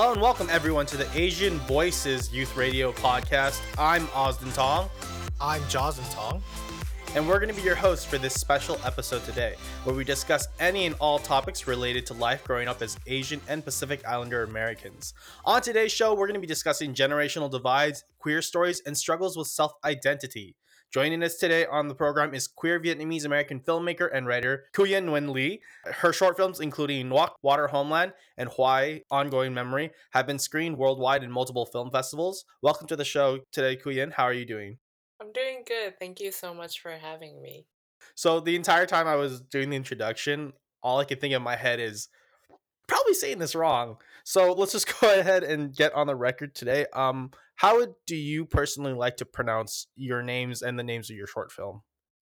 Hello and welcome everyone to the Asian Voices Youth Radio podcast. I'm Osden Tong, I'm Jaws Tong. and we're going to be your hosts for this special episode today, where we discuss any and all topics related to life growing up as Asian and Pacific Islander Americans. On today's show, we're going to be discussing generational divides, queer stories, and struggles with self identity. Joining us today on the program is queer Vietnamese American filmmaker and writer Quyen Nguyen-Le. Her short films, including Nước, Water Homeland, and Hoài Ongoing Memory, have been screened worldwide in multiple film festivals. Welcome to the show today, Kuyen. How are you doing? I'm doing good. Thank you so much for having me. So the entire time I was doing the introduction, all I could think in my head is probably saying this wrong. So let's just go ahead and get on the record today. Um, how do you personally like to pronounce your names and the names of your short film?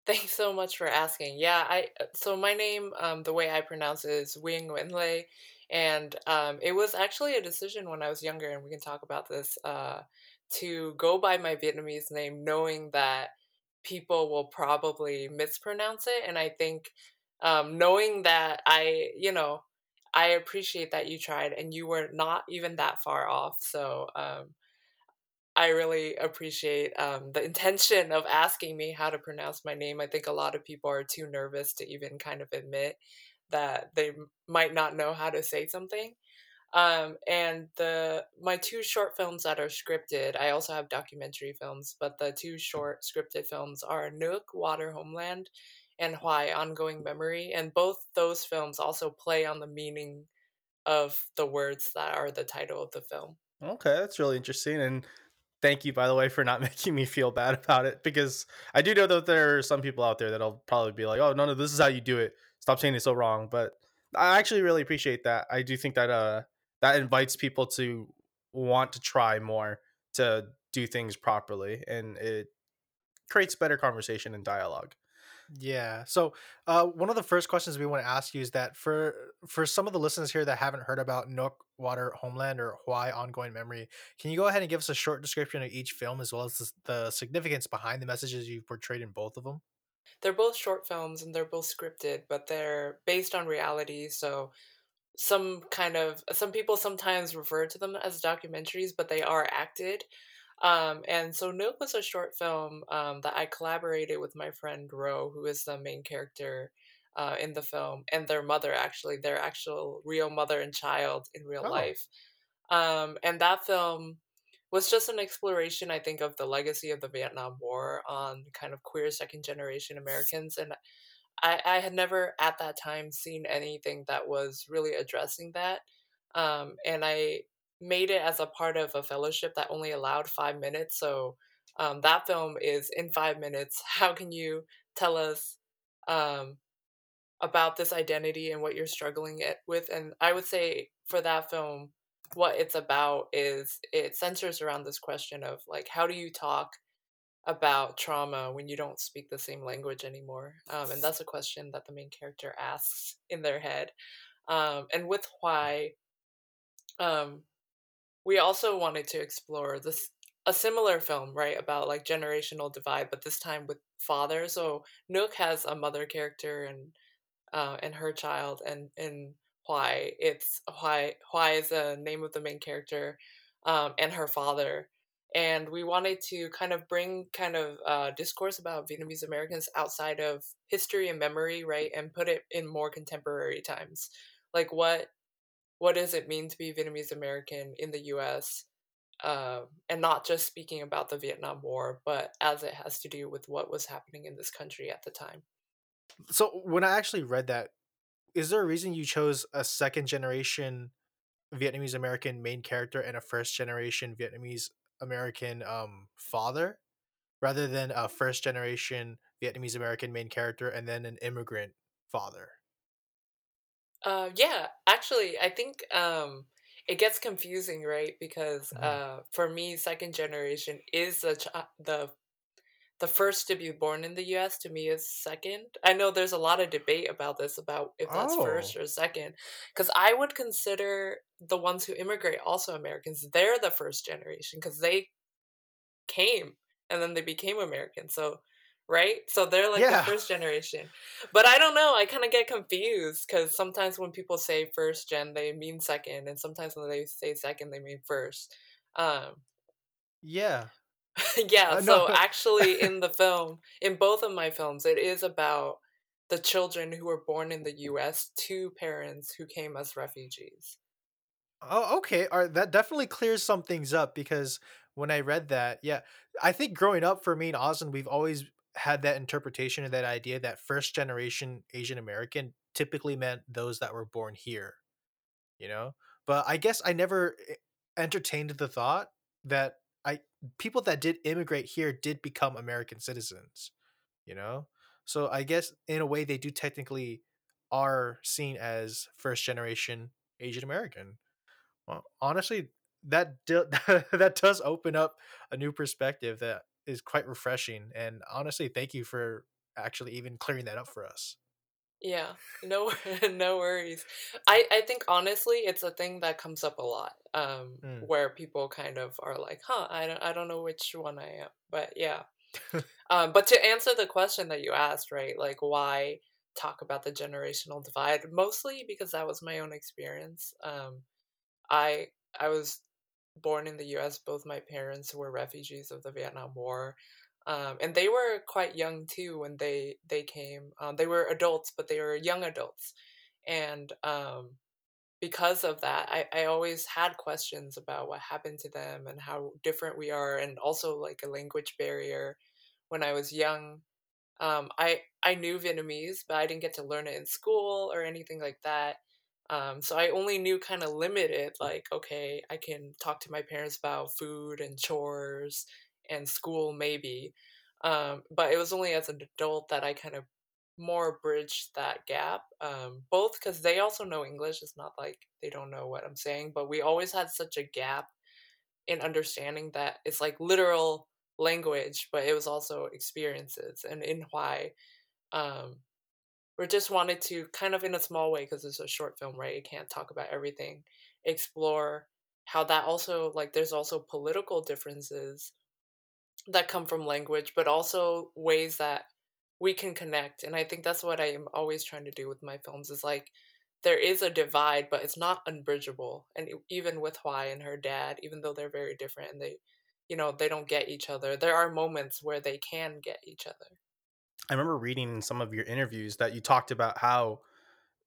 Thanks so much for asking. Yeah, I so my name, um, the way I pronounce it is Wing Wenlei, and um, it was actually a decision when I was younger, and we can talk about this. Uh, to go by my Vietnamese name, knowing that people will probably mispronounce it, and I think um, knowing that I, you know, I appreciate that you tried, and you were not even that far off. So um, I really appreciate um, the intention of asking me how to pronounce my name. I think a lot of people are too nervous to even kind of admit that they might not know how to say something. Um, and the my two short films that are scripted, I also have documentary films, but the two short scripted films are Nước, Water Homeland, and Hoài Ongoing Memory. And both those films also play on the meaning of the words that are the title of the film. Okay, that's really interesting. And thank you, by the way, for not making me feel bad about it because I do know that there are some people out there that'll probably be like, oh, no, no, this is how you do it. Stop saying it so wrong. But I actually really appreciate that. I do think that uh that invites people to want to try more to do things properly and it creates better conversation and dialogue. Yeah. So, uh, one of the first questions we want to ask you is that for for some of the listeners here that haven't heard about Nước, Water, Homeland, or Hoài Ongoing Memory, can you go ahead and give us a short description of each film as well as the, the significance behind the messages you've portrayed in both of them? They're both short films and they're both scripted, but they're based on reality. So some kind of some people sometimes refer to them as documentaries, but they are acted. Um, and so Nước was a short film um, that I collaborated with my friend Ro, who is the main character uh, in the film, and their mother actually, their actual real mother and child in real Oh. life. Um, and that film was just an exploration, I think, of the legacy of the Vietnam War on kind of queer second generation Americans. And I, I had never at that time seen anything that was really addressing that. Um, and I made it as a part of a fellowship that only allowed five minutes. So um, that film is in five minutes. How can you tell us um, about this identity and what you're struggling it with? And I would say for that film, what it's about is it centers around this question of like, how do you talk about trauma when you don't speak the same language anymore? Um, and that's a question that the main character asks in their head. Um, and with why, um, we also wanted to explore this a similar film, right, about like generational divide, but this time with father. So Nước has a mother character and uh, and her child, and and why it's why why is the name of the main character, um, and her father. And we wanted to kind of bring kind of uh, discourse about Vietnamese Americans outside of history and memory, right, and put it in more contemporary times. Like what what does it mean to be Vietnamese American in the U.S. Um, and not just speaking about the Vietnam War, but as it has to do with what was happening in this country at the time. So, when I actually read that, is there a reason you chose a second generation Vietnamese American main character and a first generation Vietnamese American um, father rather than a first generation Vietnamese American main character and then an immigrant father? Uh, yeah, actually, I think um, it gets confusing, right? Because Mhm. uh, for me, second generation is the ch- the the first to be born in the U.S. To me is second. I know there's a lot of debate about this, about if that's first Oh. or second, because I would consider the ones who immigrate also Americans. They're the first generation because they came and then they became American. So right? So they're like Yeah. the first generation. But I don't know. I kind of get confused because sometimes when people say first gen, they mean second, and sometimes when they say second, they mean first. Um, Yeah. yeah. Uh, So no. actually, in the film, in both of my films, it is about the children who were born in the U.S. to parents who came as refugees. Oh, okay. All right, that definitely clears some things up because when I read that, yeah, I think growing up for me and Austin, we've always had that interpretation and that idea that first generation Asian American typically meant those that were born here, you know? But I guess I never e- entertained the thought that I people that did immigrate here did become American citizens, you know? So I guess in a way they do technically are seen as first generation Asian American. Well, honestly, that do- that does open up a new perspective that is quite refreshing. And honestly, thank you for actually even clearing that up for us. Yeah, no, no worries. I I think honestly, it's a thing that comes up a lot. Um, Mm. where people kind of are like, "Huh, I don't, I don't know which one I am." But yeah. Um, but to answer the question that you asked, right? Like, why talk about the generational divide? Mostly because that was my own experience. Um, I I was born in the U.S. Both my parents were refugees of the Vietnam War, um, and they were quite young too when they they came. Um, they were adults, but they were young adults, and um, because of that, I, I always had questions about what happened to them and how different we are, and also like a language barrier. When I was young, um, I I knew Vietnamese, but I didn't get to learn it in school or anything like that. Um, so I only knew kind of limited, like okay, I can talk to my parents about food and chores and school maybe. Um, but it was only as an adult that I kind of more bridged that gap. Um, both because they also know English. It's not like they don't know what I'm saying, but we always had such a gap in understanding that it's like literal language, but it was also experiences. And in why um, we just wanted to kind of in a small way because it's a short film, right? It can't talk about everything. Explore how that also like there's also political differences that come from language, but also ways that we can connect. And I think that's what I am always trying to do with my films is like there is a divide, but it's not unbridgeable. And even with Hoài and her dad, even though they're very different and they, you know, they don't get each other, there are moments where they can get each other. I remember reading in some of your interviews that you talked about how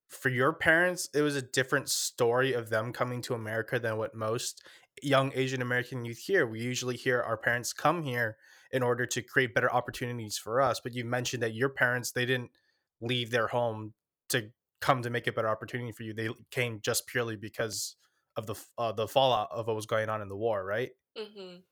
for your parents it was a different story of them coming to America than what most young Asian American youth hear. We usually hear our parents come here in order to create better opportunities for us, but you mentioned that your parents they didn't leave their home to come to make a better opportunity for you. They came just purely because of the uh, the fallout of what was going on in the war, right? hmm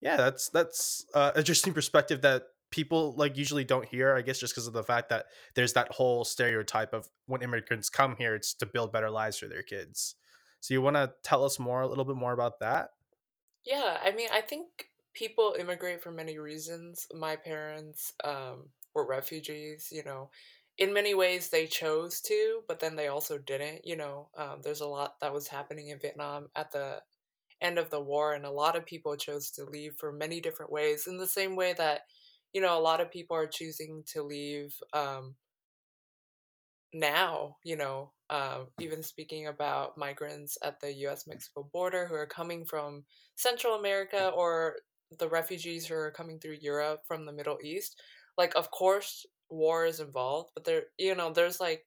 Yeah, that's that's uh, interesting perspective that people like usually don't hear. I guess just because of the fact that there's that whole stereotype of when immigrants come here, it's to build better lives for their kids. So you want to tell us more, a little bit more about that? Yeah, I mean, I think people immigrate for many reasons. My parents um, were refugees, you know. In many ways, they chose to, but then they also didn't. You know, um, there's a lot that was happening in Vietnam at the end of the war, and a lot of people chose to leave for many different ways. In the same way that, you know, a lot of people are choosing to leave um, now, you know, um, even speaking about migrants at the US Mexico border who are coming from Central America or the refugees who are coming through Europe from the Middle East, like, of course, war is involved, but there, you know, there's like,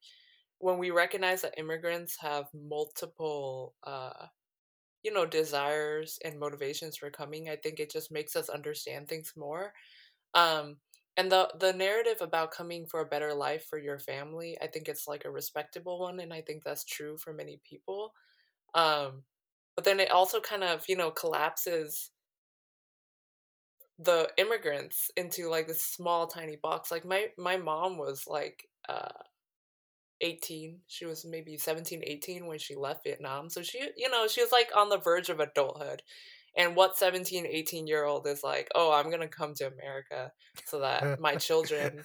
when we recognize that immigrants have multiple, uh, you know, desires and motivations for coming, I think it just makes us understand things more um, and the the narrative about coming for a better life for your family, I think it's like a respectable one, and I think that's true for many people. Um, but then it also kind of you know collapses the immigrants into like this small tiny box. Like my my mom was like uh 18 she was maybe 17, 18 when she left vietnam so she you know she was like on the verge of adulthood and what 17, 18 year old is like oh i'm gonna come to america so that my children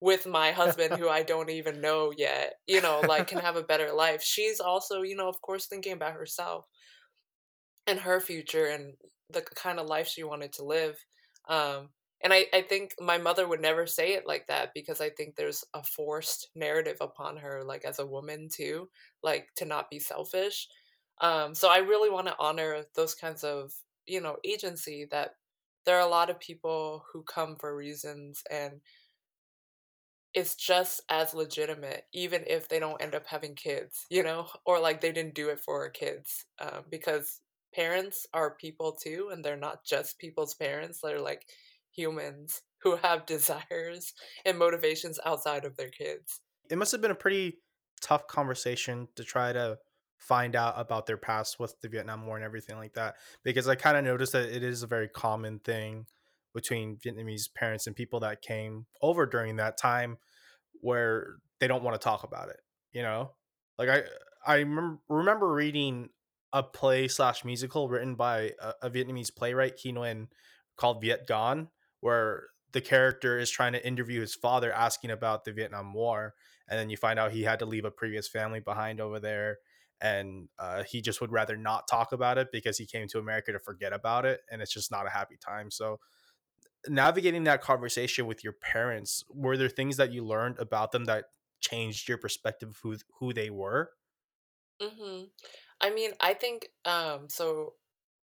with my husband who i don't even know yet you know like can have a better life she's also you know of course thinking about herself and her future and the kind of life she wanted to live um and I, I think my mother would never say it like that because I think there's a forced narrative upon her, like as a woman too, like to not be selfish. Um, so I really want to honor those kinds of, you know, agency that there are a lot of people who come for reasons and it's just as legitimate, even if they don't end up having kids, you know, or like they didn't do it for kids, um, because parents are people too, and they're not just people's parents. They're like humans who have desires and motivations outside of their kids. It must have been a pretty tough conversation to try to find out about their past with the Vietnam War and everything like that because I kind of noticed that it is a very common thing between Vietnamese parents and people that came over during that time where they don't want to talk about it, you know? Like I I remember, remember reading a play slash musical written by a, a Vietnamese playwright, Qui Nguyen, called Vietgone, where the character is trying to interview his father asking about the Vietnam War. And then you find out he had to leave a previous family behind over there. And uh, he just would rather not talk about it because he came to America to forget about it. And it's just not a happy time. So, navigating that conversation with your parents, were there things that you learned about them that changed your perspective of who, who they were? hmm I mean, I think um, so.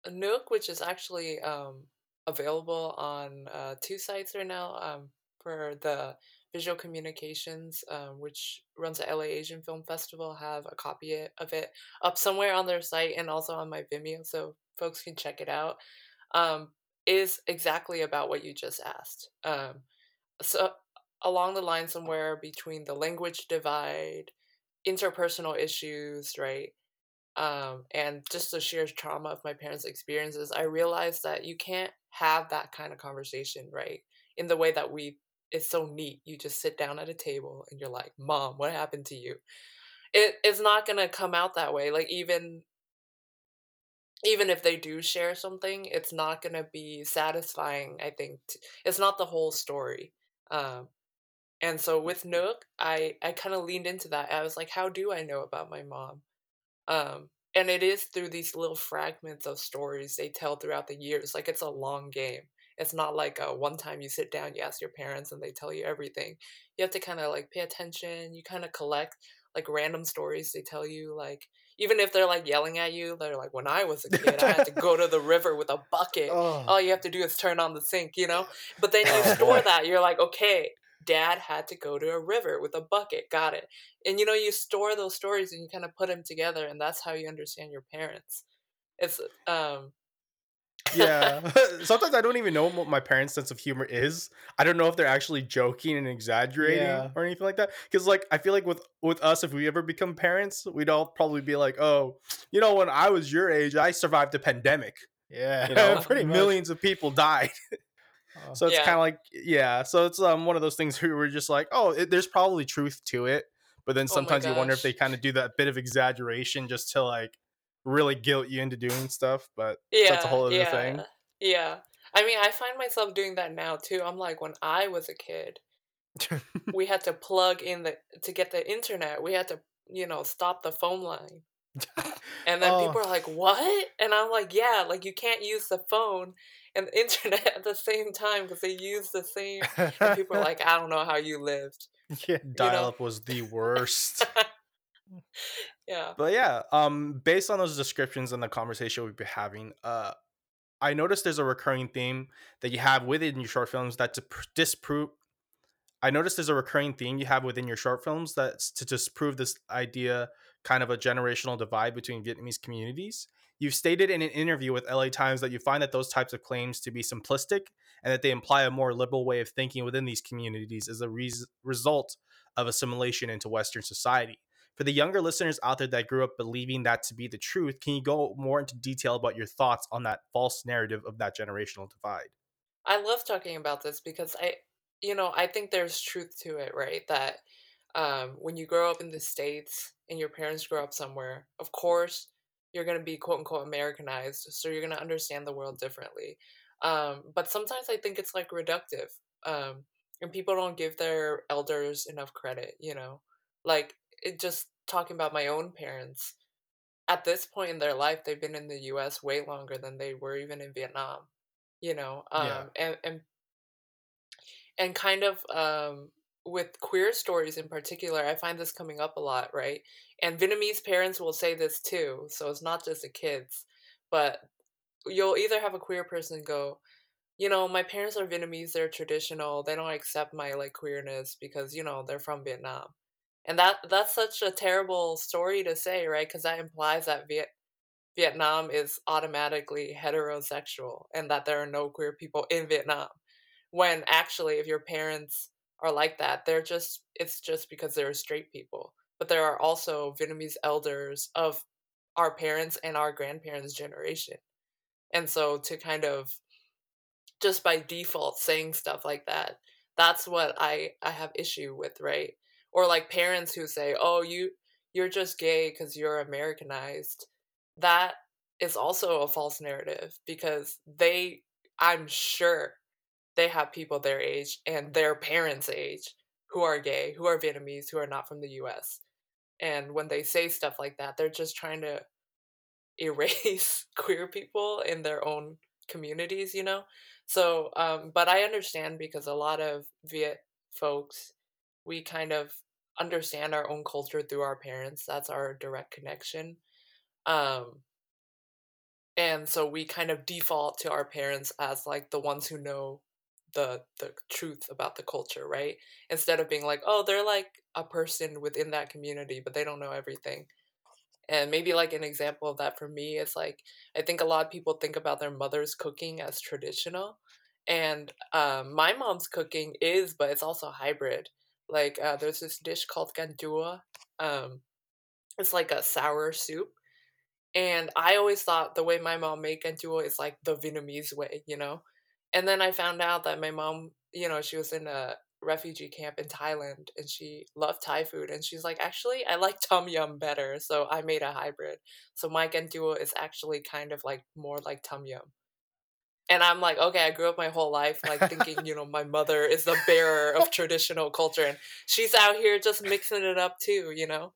Nước, which is actually um, available on uh, two sites right now um, for the visual communications um, which runs the la asian film festival have a copy of it up somewhere on their site and also on my vimeo so folks can check it out um, is exactly about what you just asked um, so along the line somewhere between the language divide interpersonal issues right um, and just the sheer trauma of my parents' experiences, I realized that you can't have that kind of conversation, right? In the way that we, it's so neat. You just sit down at a table and you're like, Mom, what happened to you? It, it's not going to come out that way. Like, even even if they do share something, it's not going to be satisfying. I think t- it's not the whole story. Um, and so with Nước, I I kind of leaned into that. I was like, how do I know about my mom? Um, and it is through these little fragments of stories they tell throughout the years. Like it's a long game. It's not like a one time you sit down, you ask your parents, and they tell you everything. You have to kind of like pay attention. You kind of collect like random stories they tell you. Like even if they're like yelling at you, they're like, "When I was a kid, I had to go to the river with a bucket. Oh, All you have to do is turn on the sink, you know." But then you oh store that. You're like, "Okay, Dad had to go to a river with a bucket. Got it." and you know you store those stories and you kind of put them together and that's how you understand your parents it's um Yeah. Sometimes I don't even know what my parents' sense of humor is. I don't know if they're actually joking and exaggerating Yeah. or anything like that. Because like I feel like with with us, if we ever become parents, we'd all probably be like, "Oh, you know, when I was your age, I survived a pandemic. Yeah. You know, pretty much. millions of people died." Oh, So it's Yeah. kind of like, yeah. So it's um one of those things where we're just like, "Oh, it, there's probably truth to it," but then Oh sometimes you wonder if they kind of do that bit of exaggeration just to like really guilt you into doing stuff. But yeah that's a whole other yeah thing. yeah i mean i find myself doing that now too i'm like when i was a kid we had to plug in the to get the internet we had to you know stop the phone line and then Oh. people are like what and i'm like yeah like you can't use the phone and the internet at the same time because they use the same and people are like i don't know how you lived yeah. Dial up was the worst. Yeah but yeah, um, based on those descriptions and the conversation we've been having, uh, I noticed there's a recurring theme that you have within your short films that to pr- disprove. I noticed there's a recurring theme you have within your short films that's to disprove this idea, kind of a generational divide between Vietnamese communities. You've stated in an interview with LA Times that you find that those types of claims to be simplistic and that they imply a more liberal way of thinking within these communities as a res- result of assimilation into Western society. For the younger listeners out there that grew up believing that to be the truth, can you go more into detail about your thoughts on that false narrative of that generational divide? I love talking about this because I, you know, I think there's truth to it, right? That um, when you grow up in the States and your parents grow up somewhere, of course, you're going to be quote unquote Americanized. So you're going to understand the world differently. Um, but sometimes I think it's like reductive. Um, and people don't give their elders enough credit, you know? Like, it just talking about my own parents, at this point in their life, they've been in the US way longer than they were even in Vietnam, you know? Um, Yeah. and, and and kind of um, with queer stories in particular, I find this coming up a lot, right? And Vietnamese parents will say this too, so it's not just the kids, but you'll either have a queer person go, you know, my parents are Vietnamese, they're traditional, they don't accept my like queerness because, you know, they're from Vietnam. And that that's such a terrible story to say, right? Because that implies that Viet Vietnam is automatically heterosexual and that there are no queer people in Vietnam. When actually, if your parents are like that, they're just, it's just because they're straight people. But there are also Vietnamese elders of our parents and our grandparents' generation. And so to kind of just by default saying stuff like that, that's what I, I have issue with, right? Or like parents who say, oh, you, you're just gay because you're Americanized that is also a false narrative because they, I'm sure, they have people their age and their parents' age who are gay, who are Vietnamese, who are not from the US. And when they say stuff like that, they're just trying to erase queer people in their own communities, you know? So, um, but I understand because a lot of Viet folks, we kind of understand our own culture through our parents. That's our direct connection. Um, and so we kind of default to our parents as like the ones who know the the truth about the culture, right? Instead of being like, oh, they're like a person within that community, but they don't know everything. And maybe like an example of that for me is like I think a lot of people think about their mother's cooking as traditional, and um, my mom's cooking is, but it's also hybrid. Like uh, there's this dish called canh chua. Um, it's like a sour soup, and I always thought the way my mom made canh chua is like the Vietnamese way, you know. And then I found out that my mom, you know, she was in a refugee camp in Thailand and she loved Thai food. And she's like, actually, I like tom yum better. So I made a hybrid. So my canh chua is actually kind of like more like tom yum. And I'm like, okay, I grew up my whole life like thinking, you know, my mother is the bearer of traditional culture and she's out here just mixing it up too, you know?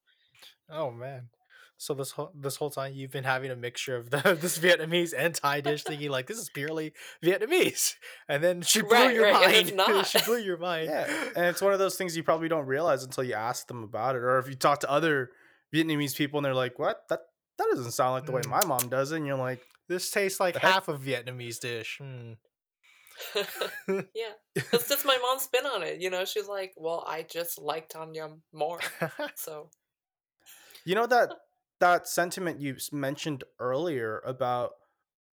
Oh man. So this whole this whole time you've been having a mixture of the this Vietnamese and Thai dish, thinking like this is purely Vietnamese, and then she blew Right, your right. Mind. not. she blew your mind. Yeah, and it's one of those things you probably don't realize until you ask them about it, or if you talk to other Vietnamese people and they're like, "What? That that doesn't sound like the way Mm. my mom does it." And you're like, This tastes like half of Vietnamese dish. Hmm. yeah. That's just my mom's spin on it. You know, she's like, well, I just like tom yum more. So, you know that that sentiment you mentioned earlier about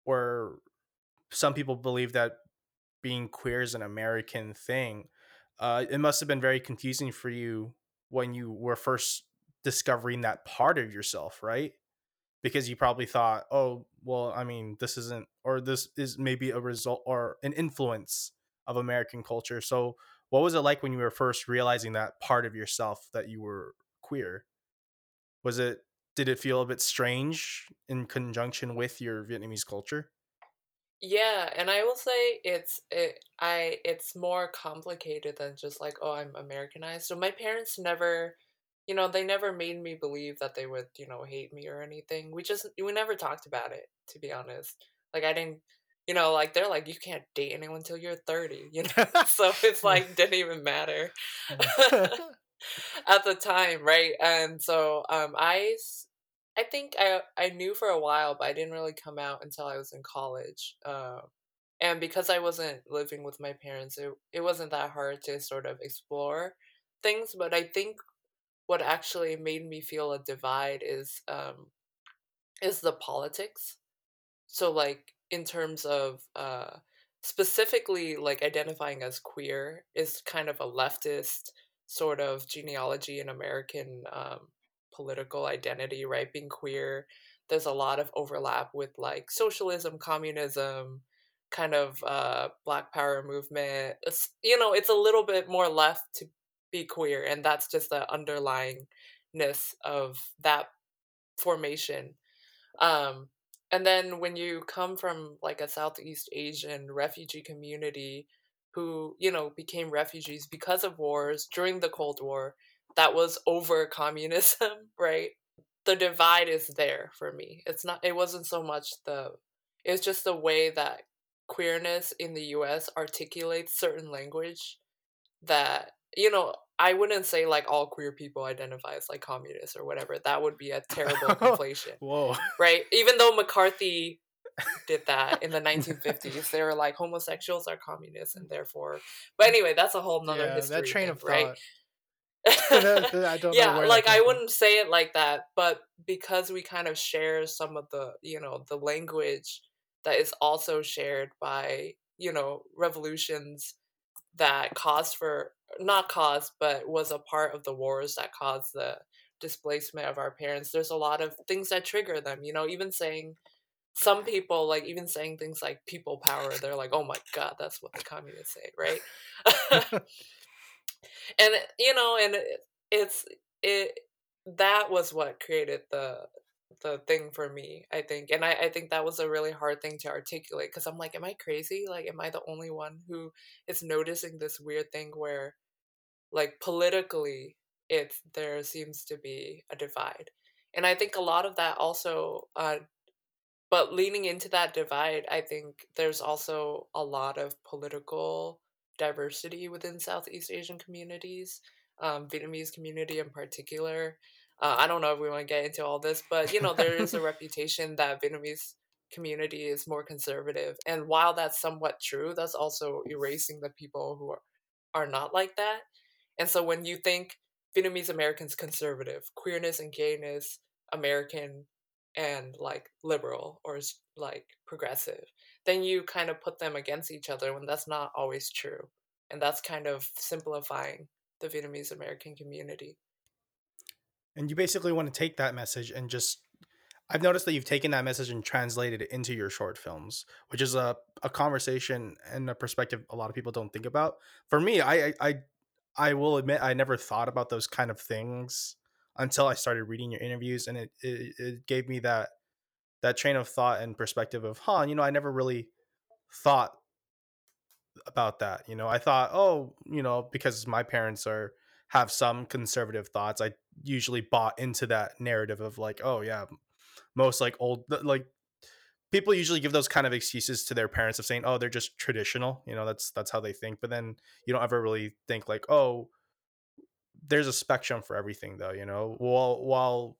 where some people believe that being queer is an American thing. Uh, it must have been very confusing for you when you were first discovering that part of yourself, right? Because you probably thought, oh, well, I mean, this isn't, or this is maybe a result or an influence of American culture. So, what was it like when you were first realizing that part of yourself that you were queer? Was it, did it feel a bit strange in conjunction with your Vietnamese culture? yeah, and I will say it's it I it's more complicated than just like, oh, I'm Americanized. So my parents never, you know, they never made me believe that they would, you know, hate me or anything. We just we never talked about it, to be honest. Like I didn't you know, like they're like you can't date anyone until you're 30, you know. so it's like didn't even matter. at the time, right? And so um, I, I think I I knew for a while, but I didn't really come out until I was in college. Uh, and because I wasn't living with my parents, it it wasn't that hard to sort of explore things. But I think what actually made me feel a divide is um, is the politics. So like in terms of uh, specifically like identifying as queer is kind of a leftist sort of genealogy in American um, political identity, right? Being queer, there's a lot of overlap with like socialism, communism, kind of uh, Black Power movement. It's, you know, it's a little bit more left to be queer, and that's just the underlyingness of that formation. Um, and then when you come from like a Southeast Asian refugee community who, you know, became refugees because of wars during the Cold War, that was over communism, right? The divide is there for me. It's not it wasn't so much the it's just the way that queerness in the US articulates certain language that you know I wouldn't say like all queer people identify as like communists or whatever. That would be a terrible conflation, Whoa. right? Even though McCarthy did that in the 1950s, they were like homosexuals are communists and therefore. But anyway, that's a whole nother Yeah, history. that train thing, of right? thought. That- I don't yeah, like I wouldn't say it like that, but because we kind of share some of the, you know, the language that is also shared by, you know, revolutions that caused for not caused, but was a part of the wars that caused the displacement of our parents. There's a lot of things that trigger them, you know, even saying some people like even saying things like people power, they're like, "Oh my god, that's what the communists say," right? and you know and it, it's it that was what created the the thing for me i think and i, I think that was a really hard thing to articulate because i'm like am i crazy? Like am i the only one who is noticing this weird thing where like politically it there seems to be a divide? And i think a lot of that also uh but leaning into that divide i think there's also a lot of political diversity within southeast asian communities um, vietnamese community in particular uh, i don't know if we want to get into all this but you know there is a reputation that vietnamese community is more conservative and while that's somewhat true that's also erasing the people who are, are not like that and so when you think vietnamese americans conservative queerness and gayness american and like liberal or like progressive then you kind of put them against each other when that's not always true and that's kind of simplifying the vietnamese american community and you basically want to take that message and just I've noticed that you've taken that message and translated it into your short films, which is a, a conversation and a perspective a lot of people don't think about. For me, I, I I will admit I never thought about those kind of things until I started reading your interviews, and it it, it gave me that that train of thought and perspective of, huh, you know, I never really thought about that. You know, I thought, oh, you know, because my parents are have some conservative thoughts, I usually bought into that narrative of like, oh yeah, most like old like people usually give those kind of excuses to their parents of saying, oh, they're just traditional. You know, that's that's how they think. But then you don't ever really think like, oh, there's a spectrum for everything though. You know, while while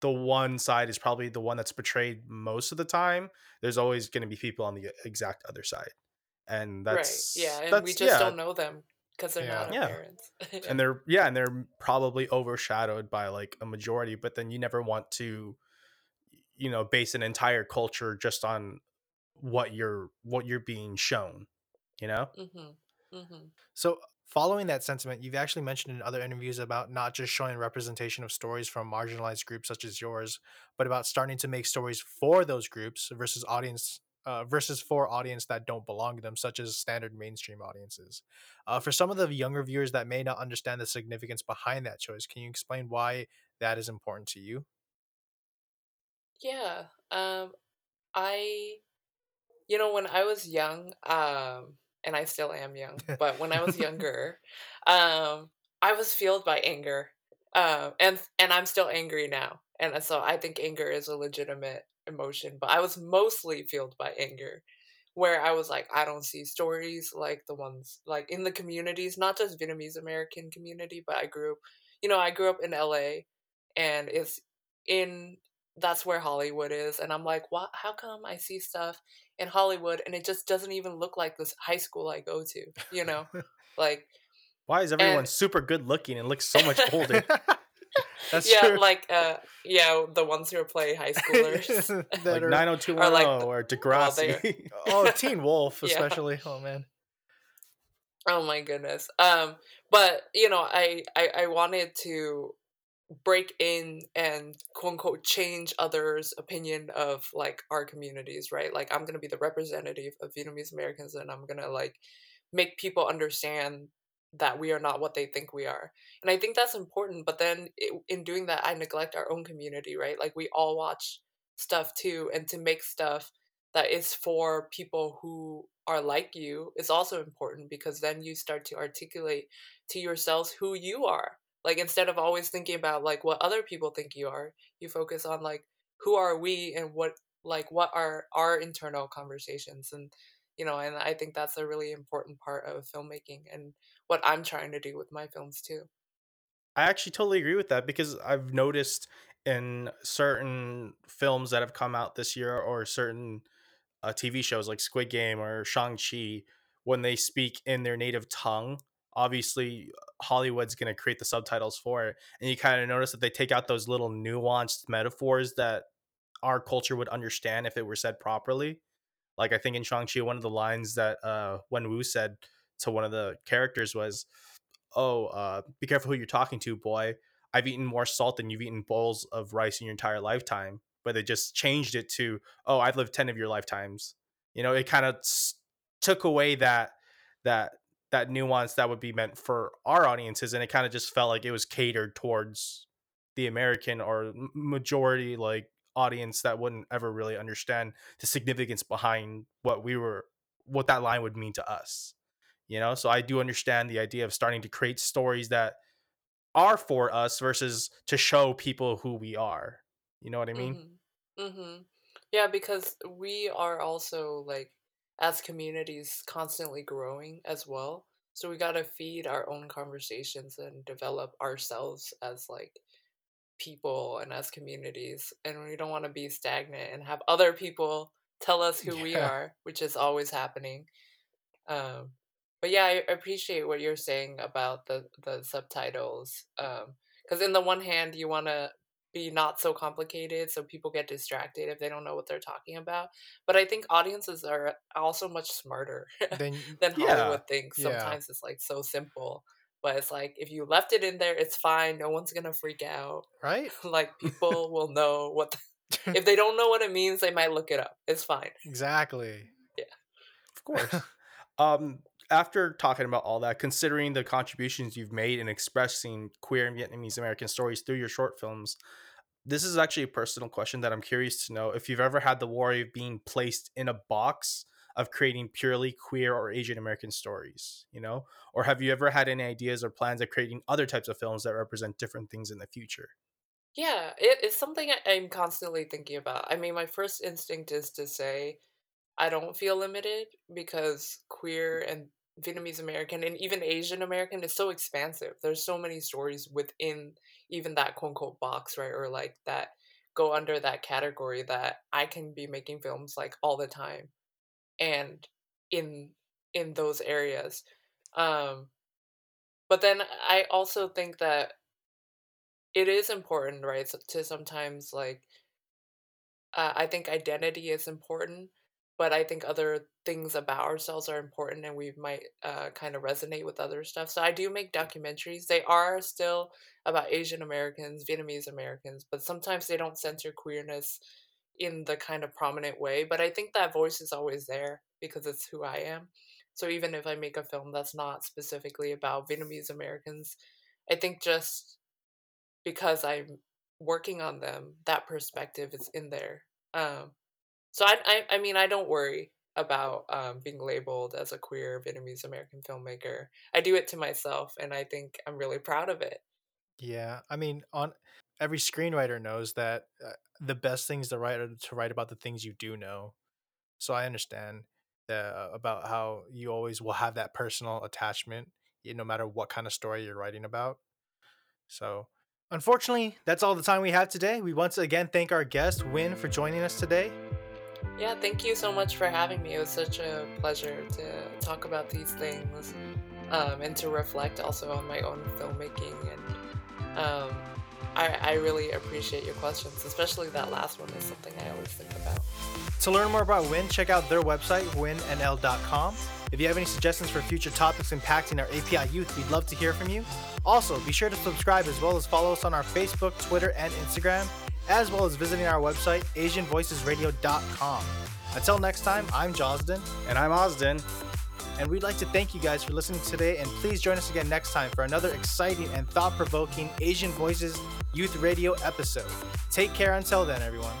the one side is probably the one that's portrayed most of the time, there's always going to be people on the exact other side, and that's right yeah and that's, we just yeah, don't know them because they're Yeah. not our Yeah. parents and they're yeah and they're probably overshadowed by like a majority but then you never want to you know base an entire culture just on what you're what you're being shown you know mm-hmm. Mm-hmm. So, following that sentiment, you've actually mentioned in other interviews about not just showing representation of stories from marginalized groups such as yours, but about starting to make stories for those groups versus audience uh, versus for audience that don't belong to them, such as standard mainstream audiences. Uh, for some of the younger viewers that may not understand the significance behind that choice, can you explain why that is important to you? Yeah. Um I you know when I was young, um and I still am young, but when I was younger, um I was fueled by anger. Um and and I'm still angry now. And so I think anger is a legitimate emotion, but I was mostly fueled by anger where I was like I don't see stories like the ones like in the communities, not just Vietnamese American community, but I grew up, you know, I grew up in LA and it's in that's where Hollywood is. And I'm like, what? How come I see stuff in Hollywood and it just doesn't even look like this high school I go to? You know, like why is everyone And- super good looking and looks so much older That's yeah, true. like uh, yeah, the ones who play high schoolers. That like are- 90210 or like or, degrassi oh, Teen Wolf, Yeah. especially. Oh man. Oh my goodness. Um, but you know, I, I I wanted to break in and quote unquote change others' opinion of like our communities, right? Like I'm gonna be the representative of Vietnamese Americans, and I'm gonna like make people understand that we are not what they think we are. And I think that's important. But then it, in doing that, I neglect our own community, right? Like we all watch stuff too, and to make stuff that is for people who are like you is also important because then you start to articulate to yourselves who you are. Like instead of always thinking about like what other people think you are, you focus on like who are we and what like what are our internal conversations and you know, and I think that's a really important part of filmmaking and what I'm trying to do with my films too. I actually totally agree with that because I've noticed in certain films that have come out this year or certain uh, TV shows like Squid Game or Shang-Chi, when they speak in their native tongue, obviously Hollywood's going to create the subtitles for it. And you kind of notice that they take out those little nuanced metaphors that our culture would understand if it were said properly. Like I think in Shang-Chi, one of the lines that uh, Wenwu said to one of the characters was, oh, uh, be careful who you're talking to, boy. I've eaten more salt than you've eaten bowls of rice in your entire lifetime. But they just changed it to, oh, I've lived 10 of your lifetimes. You know, it kind of took away that, that, that nuance that would be meant for our audiences. And it kind of just felt like it was catered towards the American or majority like audience that wouldn't ever really understand the significance behind what we were, what that line would mean to us you know so i do understand the idea of starting to create stories that are for us versus to show people who we are you know what i mean mm-hmm. Mm-hmm. yeah because we are also like as communities constantly growing as well so we got to feed our own conversations and develop ourselves as like people and as communities and we don't want to be stagnant and have other people tell us who yeah. we are which is always happening um, but yeah, I appreciate what you're saying about the the subtitles. Because um, in the one hand, you want to be not so complicated, so people get distracted if they don't know what they're talking about. But I think audiences are also much smarter than, than yeah. Hollywood thinks. Sometimes yeah. it's like so simple. But it's like if you left it in there, it's fine. No one's gonna freak out. Right? like people will know what. The, if they don't know what it means, they might look it up. It's fine. Exactly. Yeah. Of course. um, after talking about all that, considering the contributions you've made in expressing queer and Vietnamese American stories through your short films, this is actually a personal question that I'm curious to know if you've ever had the worry of being placed in a box of creating purely queer or Asian American stories, you know? Or have you ever had any ideas or plans of creating other types of films that represent different things in the future? Yeah, it, it's something I'm constantly thinking about. I mean, my first instinct is to say, I don't feel limited because queer and Vietnamese American and even Asian American is so expansive. There's so many stories within even that quote unquote box, right? Or like that go under that category that I can be making films like all the time and in in those areas. Um but then I also think that it is important, right, to sometimes like uh, I think identity is important but I think other things about ourselves are important and we might uh, kind of resonate with other stuff. So I do make documentaries. They are still about Asian Americans, Vietnamese Americans, but sometimes they don't censor queerness in the kind of prominent way. But I think that voice is always there because it's who I am. So even if I make a film that's not specifically about Vietnamese Americans, I think just because I'm working on them, that perspective is in there. Um, so I, I, I mean, I don't worry about um, being labeled as a queer Vietnamese American filmmaker. I do it to myself, and I think I'm really proud of it. Yeah, I mean, on every screenwriter knows that uh, the best things to write are to write about the things you do know. So I understand uh, about how you always will have that personal attachment, no matter what kind of story you're writing about. So, unfortunately, that's all the time we have today. We once again thank our guest Win for joining us today. Yeah, thank you so much for having me. It was such a pleasure to talk about these things um, and to reflect also on my own filmmaking. And um, I, I really appreciate your questions, especially that last one is something I always think about. To learn more about WIN, check out their website, winnl.com. If you have any suggestions for future topics impacting our API youth, we'd love to hear from you. Also, be sure to subscribe as well as follow us on our Facebook, Twitter, and Instagram as well as visiting our website, AsianVoicesRadio.com. Until next time, I'm Josden. And I'm Osden. And we'd like to thank you guys for listening today, and please join us again next time for another exciting and thought provoking Asian Voices Youth Radio episode. Take care until then, everyone.